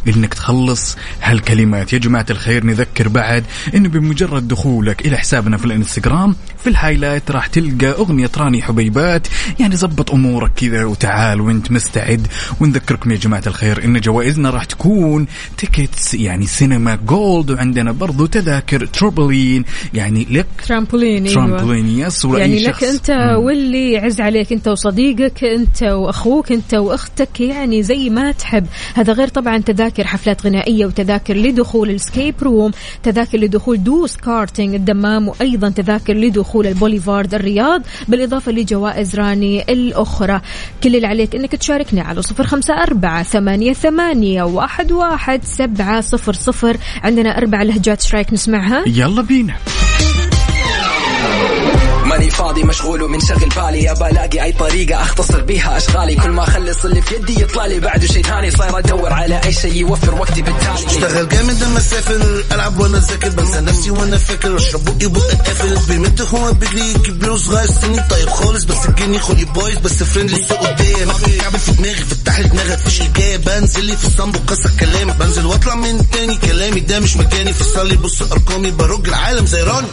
إنك تخلص هالكلمات. يا جماعة الخير نذكر بعد إنه بمجرد دخولك إلى حسابنا في الإنستغرام في ال highlight راح تلقى أغنية راني حبيبات يعني زبط أمورك كذا وتعال وانت مستعد ونذكركم يا جماعة الخير إن جوائزنا راح تكون tickets يعني سينما Gold وعندنا برضو تذاكر ترامبولين يعني لك
ترامبولين أيوة.
ترامبولين yes ولا
يعني لك
شخص. مم.
واللي يعز عليك أنت وصديقك أنت وأخوك أنت وأختك يعني زي ما تحب هذا غير طبعا تذاكر حفلات غنائية وتذاكر لدخول ال escape room تذاكر لدخول دوس كارتينج الدمام وأيضا تذاكر لدخول البوليفارد الرياض بالإضافة لجوائز راني الأخرى. كل اللي عليك إنك تشاركنا على صفر خمسة أربعة ثمانية, ثمانية وأحد, واحد سبعة صفر صفر. عندنا أربع لهجات إيش رايك نسمعها.
يلا بينا.
ماني فاضي مشغول ومنشغل بالي. ابى ألاقي أي طريقة أختصر بيها أشغالي. كل ما أخلص اللي في يدي يطلع لي. بعده شيء ثاني صاير أدور على أي شيء يوفر وقتي بالتالي.
أشتغل جامد لما أسافر ألعب وأنا ذاكر. بنسى نفسي وأنا فاكر. أشرب بقي بقى اتقفل بيمد هو بيجري كبير وصغير سني طيب خالص. بس الجني خلي بايظ بس فريندلي السوق قدام. كعب في دماغي. فتح لي دماغك مفيش اجابه بنزل لي في الصنب وكسر كلامي. بنزل واطلع من تاني كلامي. ده مش مكاني. في بص أرقامي. برج العالم زي راني.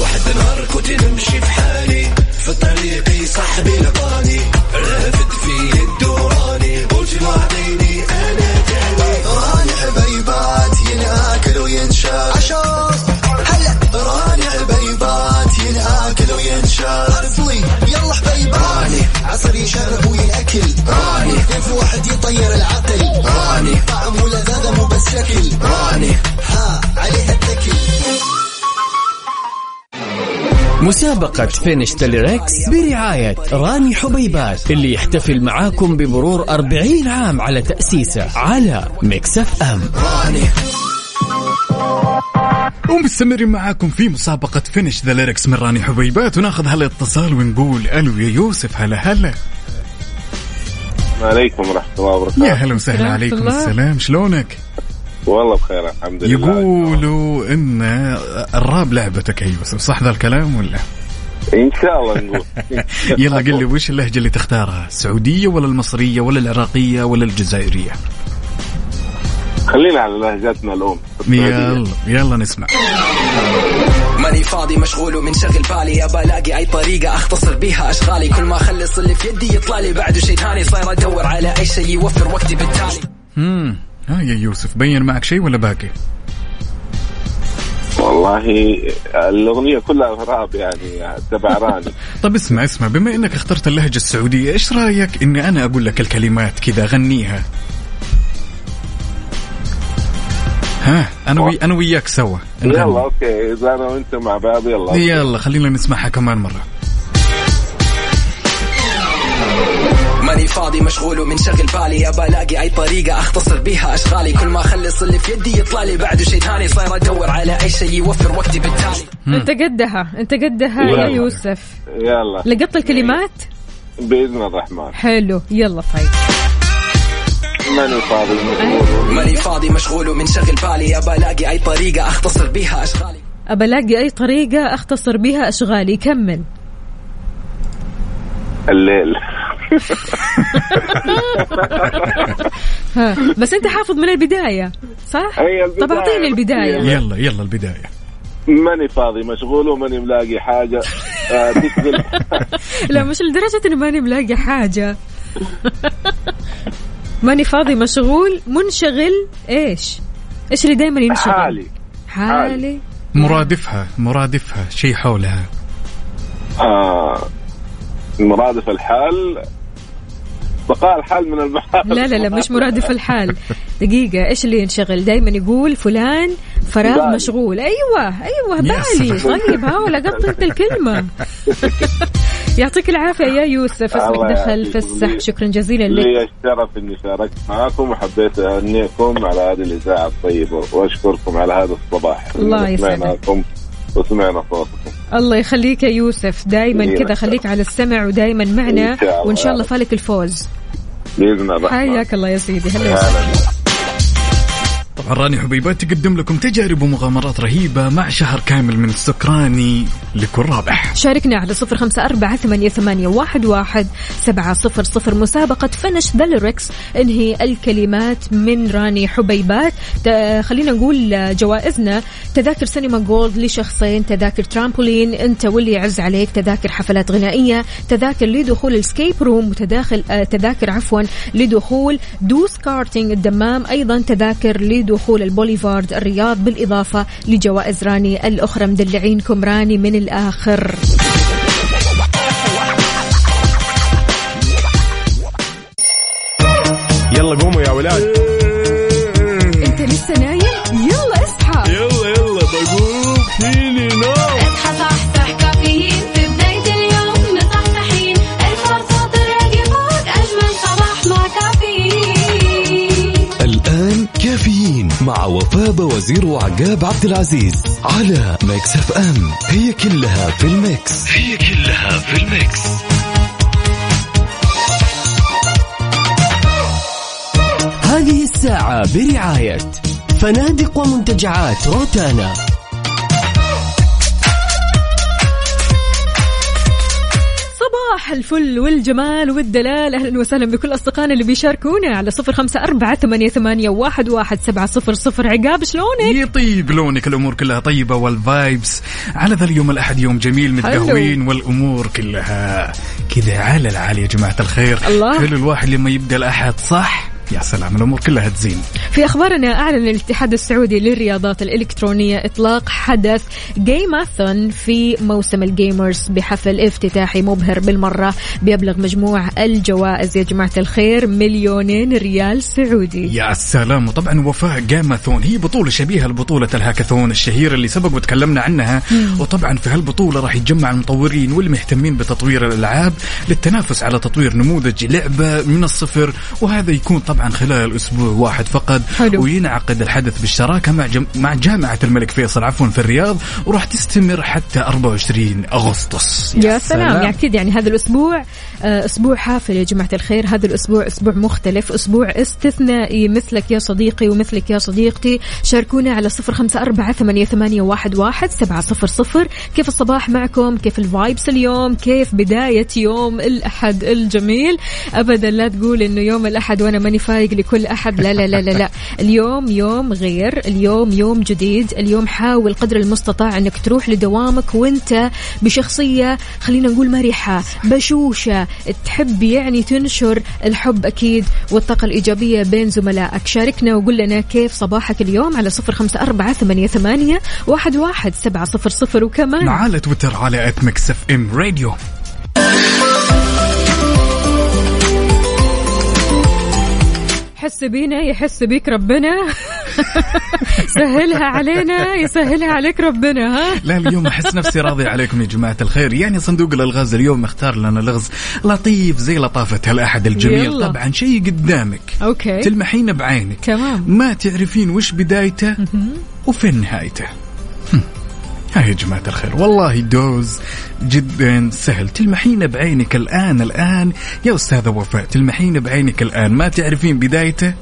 واحد نهار كنت نمشي في حالي في طريقي صاحبي لقاني. رافد في الدوراني قلت وعديني أنا تاني. راني حبيبات ينأكل وينشال عشان هلا. راني حبيبات ينأكل وينشال عرفوي يلا حبيبات راني عصر يشرب ويأكل. راني في واحد يطير العقل. راني طعم ولذاذة مو بس شكل راني ها عليها التكل.
مسابقة Finish the Lyrics برعاية راني حبيبات اللي يحتفل معاكم بمرور 40 عام على تأسيسه على Mix FM
ومستمرين معاكم في مسابقة Finish the Lyrics من راني حبيبات وناخذ هالاتصال ونقول ألو يا يوسف هلا هلا
عليكم ورحمة الله وبركاته
يا هلا وسهلا عليكم
الله.
السلام شلونك؟
والله بخير الحمد لله.
يقولوا إن الراب لعبتك يا يوسف صح ذا الكلام ولا؟
إن شاء الله نقول.
يلا قل لي وش اللهجة اللي تختارها؟ السعودية ولا المصرية ولا العراقية ولا الجزائرية؟
خلينا على لهجتنا الأم.
يلا يلا نسمع.
ماني فاضي مشغول ومنشغل بالي. ابى ألاقي أي طريقة أختصر بيها أشغالي. كل ما أخلص اللي في يدي يطلع لي. بعده شيء ثاني صاير أدور على أي شيء يوفر وقتي بالتالي.
ها يا يوسف بين معك شيء ولا باقي؟
والله الأغنية كلها راب يعني تبع راني.
طب اسمع اسمع بما إنك اخترت اللهجة السعودية إيش رأيك اني أنا أقول لك الكلمات كذا غنيها؟ ها أنا وي أنا وياك سوا.
يلا okay إذا أنا وأنت مع بعض يلا
يلا خلينا نسمعها كمان مرة.
فاضي مشغول ومنشغل بالي. ابى ألاقي أي طريقة أختصر بيها أشغالي. كل ما أخلص اللي في يدي يطلع لي بعده شيء ثاني. صاير أدور على أي شيء يوفر وقتي بالتالي.
أنت قدها. أنت قدها يا. يوسف.
يلا.
لقطت الكلمات؟
بإذن الرحمن.
حلو. يلا طيب.
ماني فاضي مشغول؟
ماني فاضي مشغول ومنشغل بالي. ابى ألاقي أي طريقة أختصر بيها أشغالي.
ابى ألاقي أي طريقة أختصر بها أشغالي. كمل.
الليل.
بس انت حافظ من البداية صح؟
البداية.
طب اعطيني
البداية.
يلا. يلا البداية.
ماني فاضي مشغول وماني ملاقي حاجة. آه، تشغل
لا مش لدرجة إني ماني ملاقي حاجة. ماني فاضي مشغول منشغل إيش؟ إيش اللي دائما ينشغل؟
حالي.
حالي.
مرادفها مرادفها شيء حولها.
آه مرادف الحال. بقاء الحال من المحال
لا لا لا مش مرادف الحال. دقيقة إيش اللي ينشغل؟ دائما يقول فلان فراغ
بالي.
مشغول. أيوه
أيوه
بالي. طيب هاول قط أنت الكلمة. يعطيك العافية يا يوسف. اسمك دخل. في السحب شكرا جزيلا لك.
لي الشرف إني شاركت معكم وحبيت اهنيكم على هذه الإذاعة الطيبة وأشكركم على هذا الصباح.
الله يسعدك.
وسمعنا صوتكم
الله يخليك يا يوسف. دائما كذا خليك على السمع ودائما معنا
الله.
وإن شاء الله فالك الفوز.
بإذن الرحمن
حياك الله يا سيدي. هلا
راني حبيبات تقدم لكم تجارب ومغامرات رهيبة مع شهر كامل من السكراني لكل رابح.
شاركنا على صفر خمسة أربعة ثمانية, ثمانية واحد, واحد سبعة صفر صفر. مسابقة فنش ذا انهي الكلمات من راني حبيبات. خلينا نقول جوائزنا تذاكر سينما Gold لشخصين تذاكر ترامبولين انت واللي يعز عليك تذاكر حفلات غنائية تذاكر لدخول ال escape room وتداخل آه، تذاكر عفوا لدخول دوس كارتينج الدمام. أيضا تذاكر لدخول البوليفارد الرياض بالإضافة لجوائز راني الأخرى. مدلعينكم راني من الآخر.
يلا قوموا يا ولاد.
وفاء وزير وعقاب عبد العزيز على Mix FM. هي كلها في ال mix. هي كلها في ال mix.
هذه الساعة برعاية فنادق ومنتجعات روتانا.
صباح الفل والجمال والدلال. أهلا وسهلا بكل أصدقائنا اللي بيشاركونا على صفر خمسة أربعة ثمانية, ثمانية واحد, واحد سبعة صفر صفر. عقاب شلونك؟
يا طيب شلونك الأمور كلها طيبة وال vibes على ذا اليوم الأحد يوم جميل متقهوين والأمور كلها كذا على العالي يا جماعة الخير.
الله.
حلو الواحد لما يبدأ الأحد صح؟ يا سلام الأمور كلها تزين.
في أخبارنا أعلن الاتحاد السعودي للرياضات الإلكترونية إطلاق حدث Gamathon في موسم ال Gamers بحفل افتتاحي مبهر بالمرة بيبلغ مجموع الجوائز. يا جماعة الخير مليونين ريال سعودي.
يا سلام وطبعا وفاء Gamathon هي بطولة شبيهة لبطولة الهاكاثون الشهيرة اللي سبق وتكلمنا عنها. وطبعا في هالبطولة راح يتجمع المطورين والمهتمين بتطوير الألعاب للتنافس على تطوير نموذج لعبة من الصفر وهذا يكون طبعا خلال أسبوع واحد فقط.
حلو.
وينعقد الحدث بالشراكة مع جم... مع جامعة الملك فيصل عفوا في الرياض وراح تستمر حتى 24 أغسطس.
يا سلام. يعني أكيد يعني هذا الأسبوع آه، أسبوع حافل يا جماعة الخير. هذا الأسبوع أسبوع مختلف أسبوع استثنائي مثلك يا صديقي ومثلك يا صديقتي. شاركونا على صفر خمسة أربعة ثمانية, ثمانية واحد, واحد سبعة صفر صفر. كيف الصباح معكم؟ كيف الفايبس اليوم؟ كيف بداية يوم الأحد الجميل؟ ابدا لا تقول إنه يوم الأحد وأنا ماني فايق لكل أحد. لا لا لا لا, لا. اليوم يوم غير. اليوم يوم جديد. اليوم حاول قدر المستطاع أنك تروح لدوامك وأنت بشخصية خلينا نقول مرحة بشوشة. تحب يعني تنشر الحب أكيد والطاقة الإيجابية بين زملائك. شاركنا وقول لنا كيف صباحك اليوم على صفر خمسة أربعة ثمانية, ثمانية واحد, واحد سبعة صفر صفر. وكمان
على تويتر على at Mix FM Radio
حس بينا يحس بيك ربنا. سهلها علينا يسهلها عليك ربنا ها؟
لا اليوم أحس نفسي راضي عليكم يا جماعة الخير. يعني صندوق الألغاز اليوم اختار لنا لغز لطيف زي لطافة هالاحد الجميل.
يلا.
طبعا شيء قدامك.
okay.
تلمحين بعينك.
تمام.
ما تعرفين وش بدايته وفين نهايته. يا جماعة الخير والله دوز جدا سهل. تلمحين بعينك الآن الآن يا أستاذة وفاء تلمحين بعينك الآن. ما تعرفين بدايته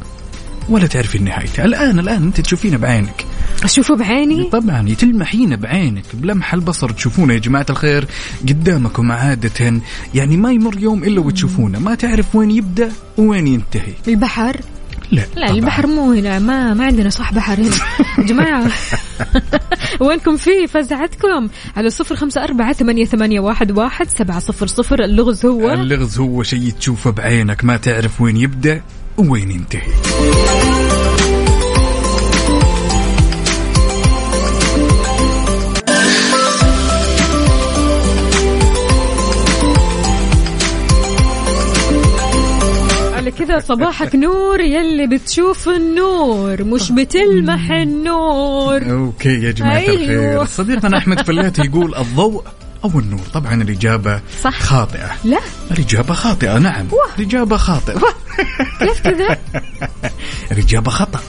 ولا تعرفين نهايته. الآن الآن أنت تشوفينه بعينك.
أشوفه بعيني؟
طبعا تلمحين بعينك. بلمح البصر تشوفونه يا جماعة الخير. قدامكم عادة يعني ما يمر يوم إلا وتشوفونه. ما تعرف وين يبدأ وين ينتهي.
البحر؟
لا.
لا
طبعاً.
البحر مو هنا. ما ما عندنا صح بحر هنا. يا جماعة. وينكم فيه؟ فزعتكم. على صفر خمسة أربعة ثمانية, ثمانية واحد, واحد سبعة صفر صفر. اللغز هو
اللغز هو شيء تشوفه بعينك. ما تعرف وين يبدأ وين ينتهي.
كذا صباحك نور يلي بتشوف النور مش بتلمح النور.
أوكي يا جماعة
أيوة.
الخير. صديقنا أحمد فلاتي يقول الضوء أو النور. طبعا الإجابة
صح.
خاطئة.
لا.
الإجابة خاطئة نعم. الإجابة خاطئة.
كيف كذا؟
الإجابة
خطأ.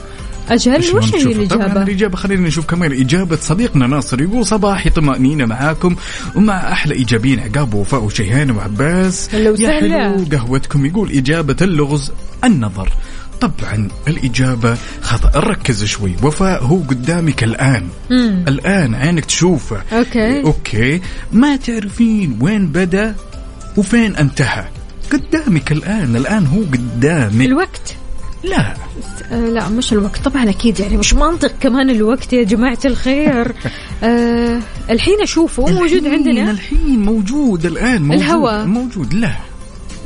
أجل
وش هي الإجابة؟
الإجابة خلينا نشوف كمان إجابة صديقنا ناصر يقول صباحي طمأنينة معاكم. ومع أحلى إيجابيين عقاب ووفاء وشيهان وعباس. يا. حلو قهوتكم. يقول إجابة اللغز النظر. طبعا الإجابة خطأ. ركز شوي. وفاء هو قدامك الآن.
مم.
الآن عينك تشوفه.
okay.
okay. ما تعرفين وين بدأ وفين انتهى. قدامك الآن. الآن هو قدامك.
الوقت.
لا.
آه لا مش الوقت. طبعا أكيد يعني مش منطق كمان الوقت يا جماعة الخير. آه الحين أشوفه. موجود عندنا؟
الحين موجود الآن موجود.
الهواء.
موجود. لا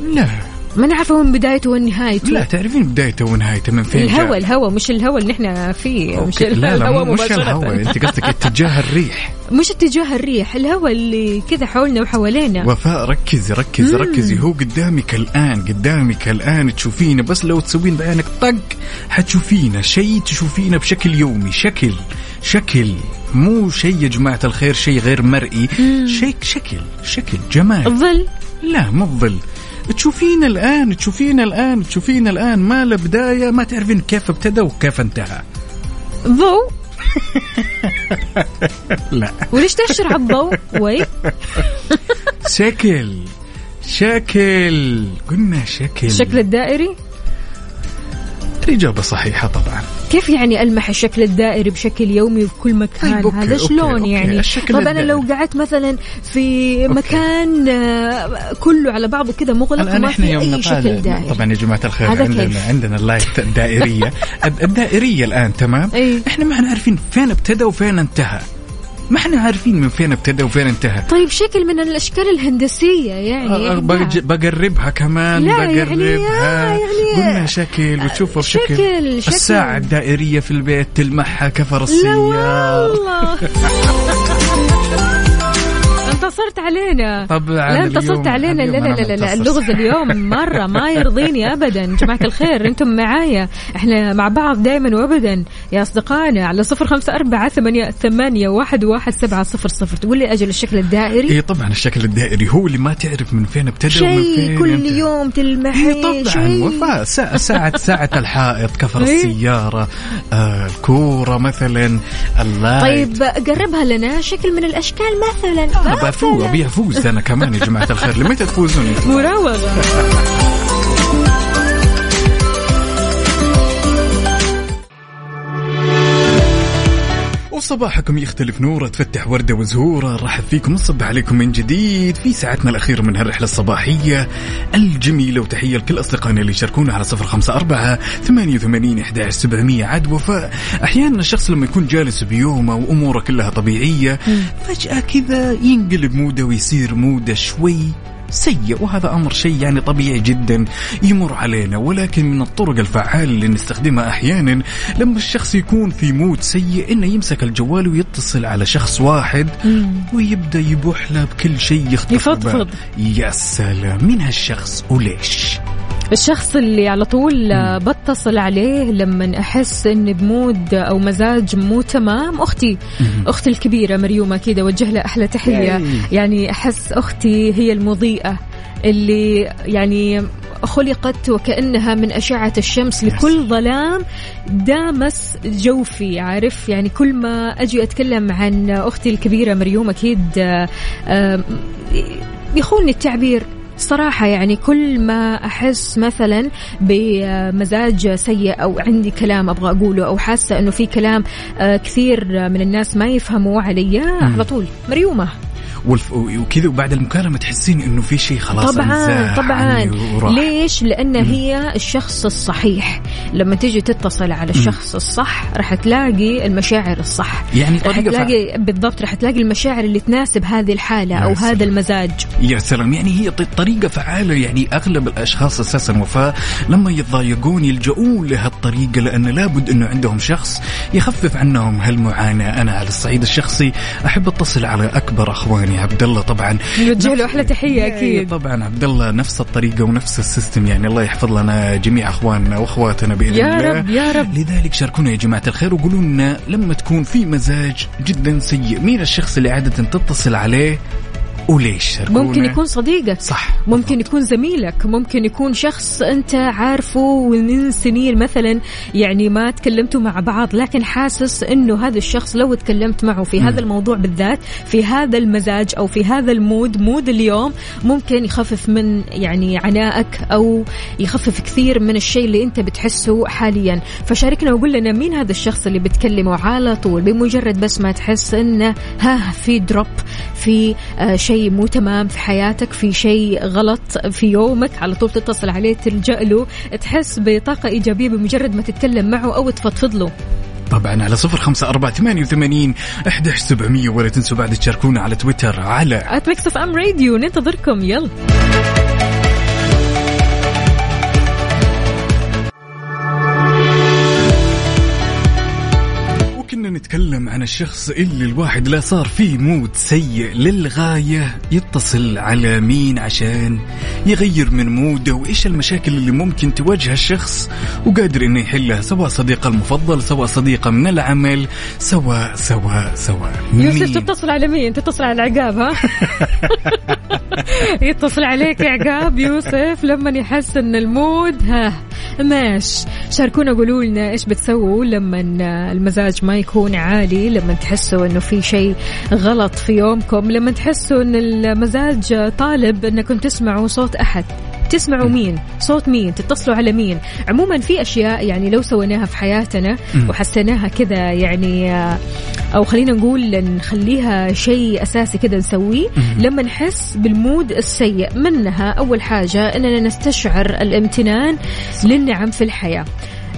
لا.
ما نعرفه وين بدايته وين نهايته
لا تعرفين بدايته ونهايته من فين
الهواء. الهواء مش الهواء اللي إحنا فيه مش
أوكي. لا لا
الهواء
مش. الهواء أنت قصدك اتجاه الريح.
مش اتجاه الريح الهواء اللي كذا حولنا وحوالينا.
وفاء ركزي ركزي. ركزي. هو قدامك الآن قدامك الآن تشوفينه بس لو تسوين بعينك طق حتشوفينه. شيء تشوفينه بشكل يومي شكل شكل. مو شيء يا جماعة الخير شيء غير مرئي. شيء شكل شكل جمال.
الظل.
لا مو الظل. تشوفين الآن تشوفين الآن تشوفين الآن ما له بداية ما تعرفين كيف ابتدى وكيف انتهى.
ضوء
لا.
وليش تأشر على الضوء؟ وي.
شكل شكل. قلنا شكل.
الشكل الدائري.
الإجابة صحيحة طبعا
كيف يعني ألمح الشكل الدائري بشكل يومي في كل مكان
طيب، okay،
هذا
okay،
شلون
okay.
يعني طب أنا
الدائري.
لو قعدت مثلا في مكان آه، كله على بعضه كذا مغلق
إحنا
في أي شكل دائري
طبعا يا جماعة الخير
هذا
عندنا
كيف؟
عندنا اللايت الدائرية الد- الدائرية الآن تمام
إيه.
إحنا ما إحنا عارفين فين ابتدى وفين انتهى ما إحنا عارفين من فين ابتدى وفين انتهى
طيب شكل من الأشكال الهندسية يعني
أه،
إبداع.
بج- بقربها كمان
لا، يعني-
بقربها
يعني-
قلنا شكل وتشوفه بشكل
شكل- شكل.
الساعة الدائرية في البيت تلمحها كفر
لا والله انتصرت علينا.
طبعا
لا انتصرت علينا. لا لا لا, لا. اللغز اليوم مرة ما يرضيني أبدا. جماعة الخير أنتم معايا. إحنا مع بعض دائما وأبدا. يا أصدقائنا على صفر خمسة أربعة ثمانية, ثمانية واحد, واحد سبعة صفر صفر. تقول لي أجل الشكل الدائري؟
اي طبعا الشكل الدائري هو اللي ما تعرف من فين ابتدى ومن
شيء
فين
كل
انتهى.
يوم تلمحي
إيه طبعا. وفاء ساعة ساعة ساعة الحائط كفر
إيه.
السيارة آه الكورة مثلا اللايت
طيب قربها لنا. شكل من الأشكال مثلا.
أنا بفوز ابي افوز أنا كمان يا جماعة الخير. لمتى تفوزون؟
أنتم؟
وصباحكم يختلف نوره تفتح وردة وزهورة. رحب فيكم. نصب عليكم من جديد في ساعتنا الأخيرة من هالرحلة الصباحية الجميلة. وتحية لكل أصدقائنا اللي يشاركونا على صفر خمسة أربعة ثمانية وثمانين إحدى سبعمية. عاد وفاء أحيانا الشخص لما يكون جالس بيومه وأموره كلها طبيعية فجأة كذا ينقلب mood ه ويصير mood ه شوي سيء وهذا أمر شيء يعني طبيعي جدا يمر علينا ولكن من الطرق الفعالة اللي نستخدمها أحيانا لما الشخص يكون في mood سيء إنه يمسك الجوال ويتصل على شخص واحد ويبدأ يبوح له بكل شيء يخطر
يفضفض.
يا سلام من هالشخص وليش؟
الشخص اللي على طول بتصل عليه لما أحس إني بمود أو مزاج مو تمام أختي أختي الكبيرة مريومة كذا اوجه لها أحلى
تحية.
يعني أحس أختي هي المضيئة اللي يعني خلقت وكأنها من أشعة الشمس لكل ظلام دامس جوفي عارف؟ يعني كل ما أجي أتكلم عن أختي الكبيرة مريوم أكيد آه، آه، يخونني التعبير. صراحة يعني كل ما أحس مثلا بمزاج سيء أو عندي كلام أبغى أقوله أو حاسة أنه في كلام آه، كثير من الناس ما يفهموا علي على طول مريومة.
والف... وكذا وبعد المكالمة تحسين إنه في شيء خلاص
طبعا طبعا.
عني وراح.
ليش؟ لأن هي الشخص الصحيح. لما تيجي تتصل على الشخص الصح راح تلاقي المشاعر الصح.
يعني
راح تلاقي بالضبط راح تلاقي المشاعر اللي تناسب هذه
الحالة
أو
سلام.
هذا المزاج.
يا سلام. يعني هي ط- طريقة فعالة. يعني أغلب الأشخاص أساسا وفاء لما يتضايقون يلجؤون لهالطريقة لأن لابد أنه عندهم شخص يخفف عنهم هالمعاناة. أنا على الصعيد الشخصي أحب أتصل على أكبر أخواني. الاغاني عبد الله طبعا.
نوجه له أحلى تحية
إيه،
أكيد.
طبعا عبد الله نفس الطريقة ونفس السيستم يعني الله يحفظ لنا جميع أخواننا وأخواتنا بإذن
يا
الله.
رب يا رب.
لذلك شاركونا يا جماعة الخير وقولوا لنا لما تكون في مزاج جدا سيء مين الشخص اللي عادة تتصل عليه وليش شاركونا
ممكن يكون صديقك.
صح
ممكن يكون زميلك. ممكن يكون شخص أنت عارفه ومن سنين مثلا يعني ما تكلمتوا مع بعض لكن حاسس إنه هذا الشخص لو تكلمت معه في هذا الموضوع بالذات في هذا المزاج أو في هذا ال mood mood اليوم ممكن يخفف من يعني عنائك أو يخفف كثير من الشيء اللي أنت بتحسه حاليا. فشاركنا وقول لنا مين هذا الشخص اللي بتكلمه على طول بمجرد بس ما تحس إنه ها في drop في آه شيء مو تمام في حياتك في شيء غلط في يومك على طول تتصل عليه تلجأ له تحس بطاقة إيجابية بمجرد ما تتكلم معه أو تفضفض له.
طبعا على صفر خمسة أربعة ثمانية وثمانين أحداش سبعمية ولا تنسوا بعد تشاركونا على تويتر على
Mix FM Radio ننتظركم يلا.
نتكلم عن الشخص اللي الواحد لا صار فيه mood سيء للغاية يتصل على مين عشان يغير من mood ه وإيش المشاكل اللي ممكن تواجه الشخص وقادر إنه يحلها سواء صديقه المفضل سواء صديقة من العمل سواء سواء سواء
يوسف؟ تتصل على مين؟ تتصل على العقاب ها؟ يتصل عليك عقاب يوسف لما يحس ان ال mood ها ماش شاركونا قولوا لنا إيش بتسووا لما المزاج ما يكون عالي لما تحسوا إنه في شيء غلط في يومكم لما تحسوا إن المزاج طالب إنكم تسمعوا صوت أحد. تسمعوا مين؟ صوت مين؟ تتصلوا على مين؟ عموما في أشياء يعني لو سويناها في حياتنا وحسيناها كذا يعني آه، أو خلينا نقول نخليها شيء أساسي كذا نسويه لما نحس بالمود السيء منها أول حاجة إننا نستشعر الامتنان للنعم في الحياة.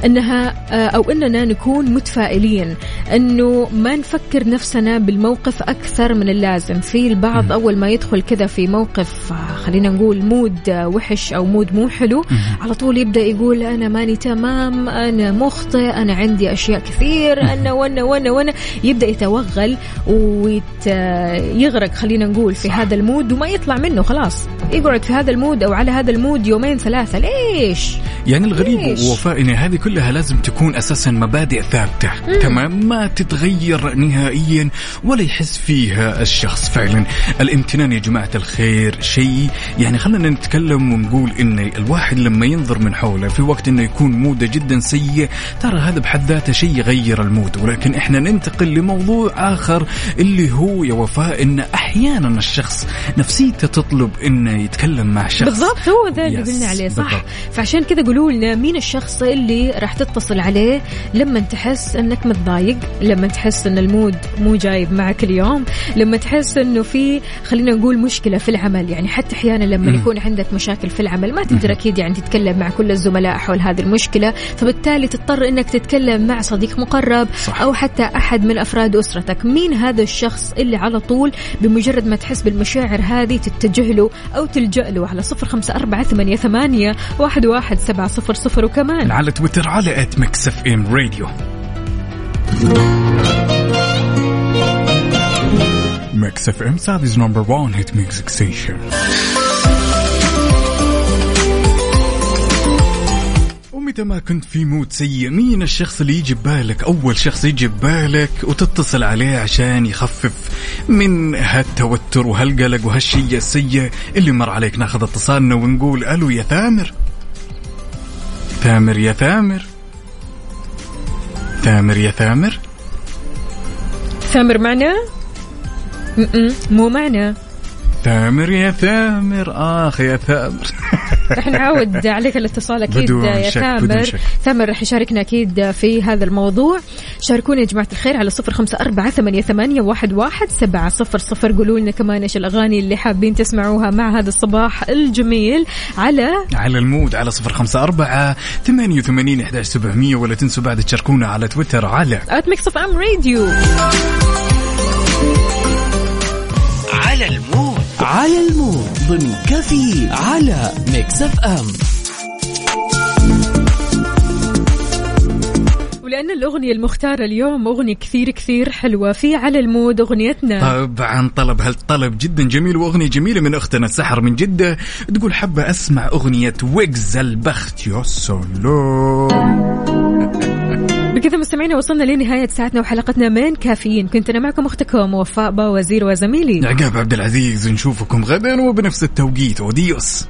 إنها آه، أو إننا نكون متفائلين إنه ما نفكر نفسنا بالموقف أكثر من اللازم. في البعض أول ما يدخل كذا في موقف آه، خلينا نقول mood آه، وحش أو mood مو حلو على طول يبدأ يقول أنا ماني تمام أنا مخطئ أنا عندي أشياء كثير أنا وأنا وأنا وأنا. يبدأ يتوغل ويغرق خلينا نقول في هذا ال mood وما يطلع منه خلاص. يقعد في هذا ال mood أو على هذا ال mood يومين ثلاثة ليش؟
يعني الغريب
ليش؟
وفاء ان هذه كلها لازم تكون أساسا مبادئ ثابتة تمام؟ ما تتغير نهائيا ولا يحس فيها الشخص فعلا. الامتنان يا جماعة الخير شيء يعني خلينا نتكلم ونقول إن الواحد لما ينظر من حوله في وقت إنه يكون موده جدا سيء ترى هذا بحد ذاته شيء يغير المود. ولكن إحنا ننتقل لموضوع آخر اللي هو يا وفاء إن أحيانا الشخص نفسيته تطلب إنه يتكلم مع شخص
بالضبط هو ذا اللي قلنا عليه صح
بالضبط.
فعشان كذا قولوا لنا مين الشخص اللي راح تتصل عليه لما تحس إنك متضايق لما تحس إن المود مو جايب معك اليوم لما تحس إنه في خلينا نقول مشكلة في العمل يعني حتى أحيانا لما
مم.
يكون عندك مشاكل في العمل ما تقدر أكيد يعني تتكلم مع كل الزملاء حول هذه المشكلة فبالتالي تضطر إنك تتكلم مع صديق مقرب
صح.
أو حتى أحد من أفراد أسرتك مين هذا الشخص اللي على طول بمجرد ما تحس بالمشاعر هذه تتجه له أو تلجا له على صفر خمسة أربعة ثمانية, ثمانية واحد, واحد سبعة صفر صفر وكمان
على تويتر على at Mix FM Radio Mix FM Saudi's number 1 hit music station ما كنت في mood سيء مين الشخص اللي يجي ببالك؟ أول شخص يجي ببالك وتتصل عليه عشان يخفف من هالتوتر وهالقلق وهالشيء السيء اللي مر عليك. ناخذ اتصالنا ونقول ألو يا ثامر. ثامر يا ثامر. ثامر يا ثامر.
ثامر معنا؟ م-م، مو معنا.
ثامر يا ثامر آخ يا ثامر.
رح نعود عليك الاتصال أكيد
بدون
يا
شك، بدون
ثامر
شك.
ثامر رح يشاركنا أكيد في هذا الموضوع. شاركونا يا جماعة الخير على صفر خمسة أربعة ثمانية, ثمانية واحد, واحد سبعة صفر صفر. قولوا لنا كمان إيش الأغاني اللي حابين تسمعوها مع هذا الصباح الجميل على
على ال mood على صفر خمسة أربعة ثمانية وثمانين إحداش سبعمية ولا تنسوا بعد تشاركونا على تويتر على
at Mix FM Radio.
على ال mood. على ال mood ضمن كافيين على Mix FM.
ولأن الأغنية المختارة اليوم أغنية كثير كثير حلوة. في على ال mood أغنيتنا.
طبعا طلب هالطلب جدا جميل؟ وأغنية جميلة من أختنا سحر من جدة. تقول حابة أسمع أغنية ويجز البخت يا سلام
بكذا مستمعينا وصلنا لنهاية ساعتنا وحلقتنا من كافيين. كنت أنا معكم أختكم وفاء با وزير وزميلي.
عقاب عبد العزيز نشوفكم غدا وبنفس التوقيت. adios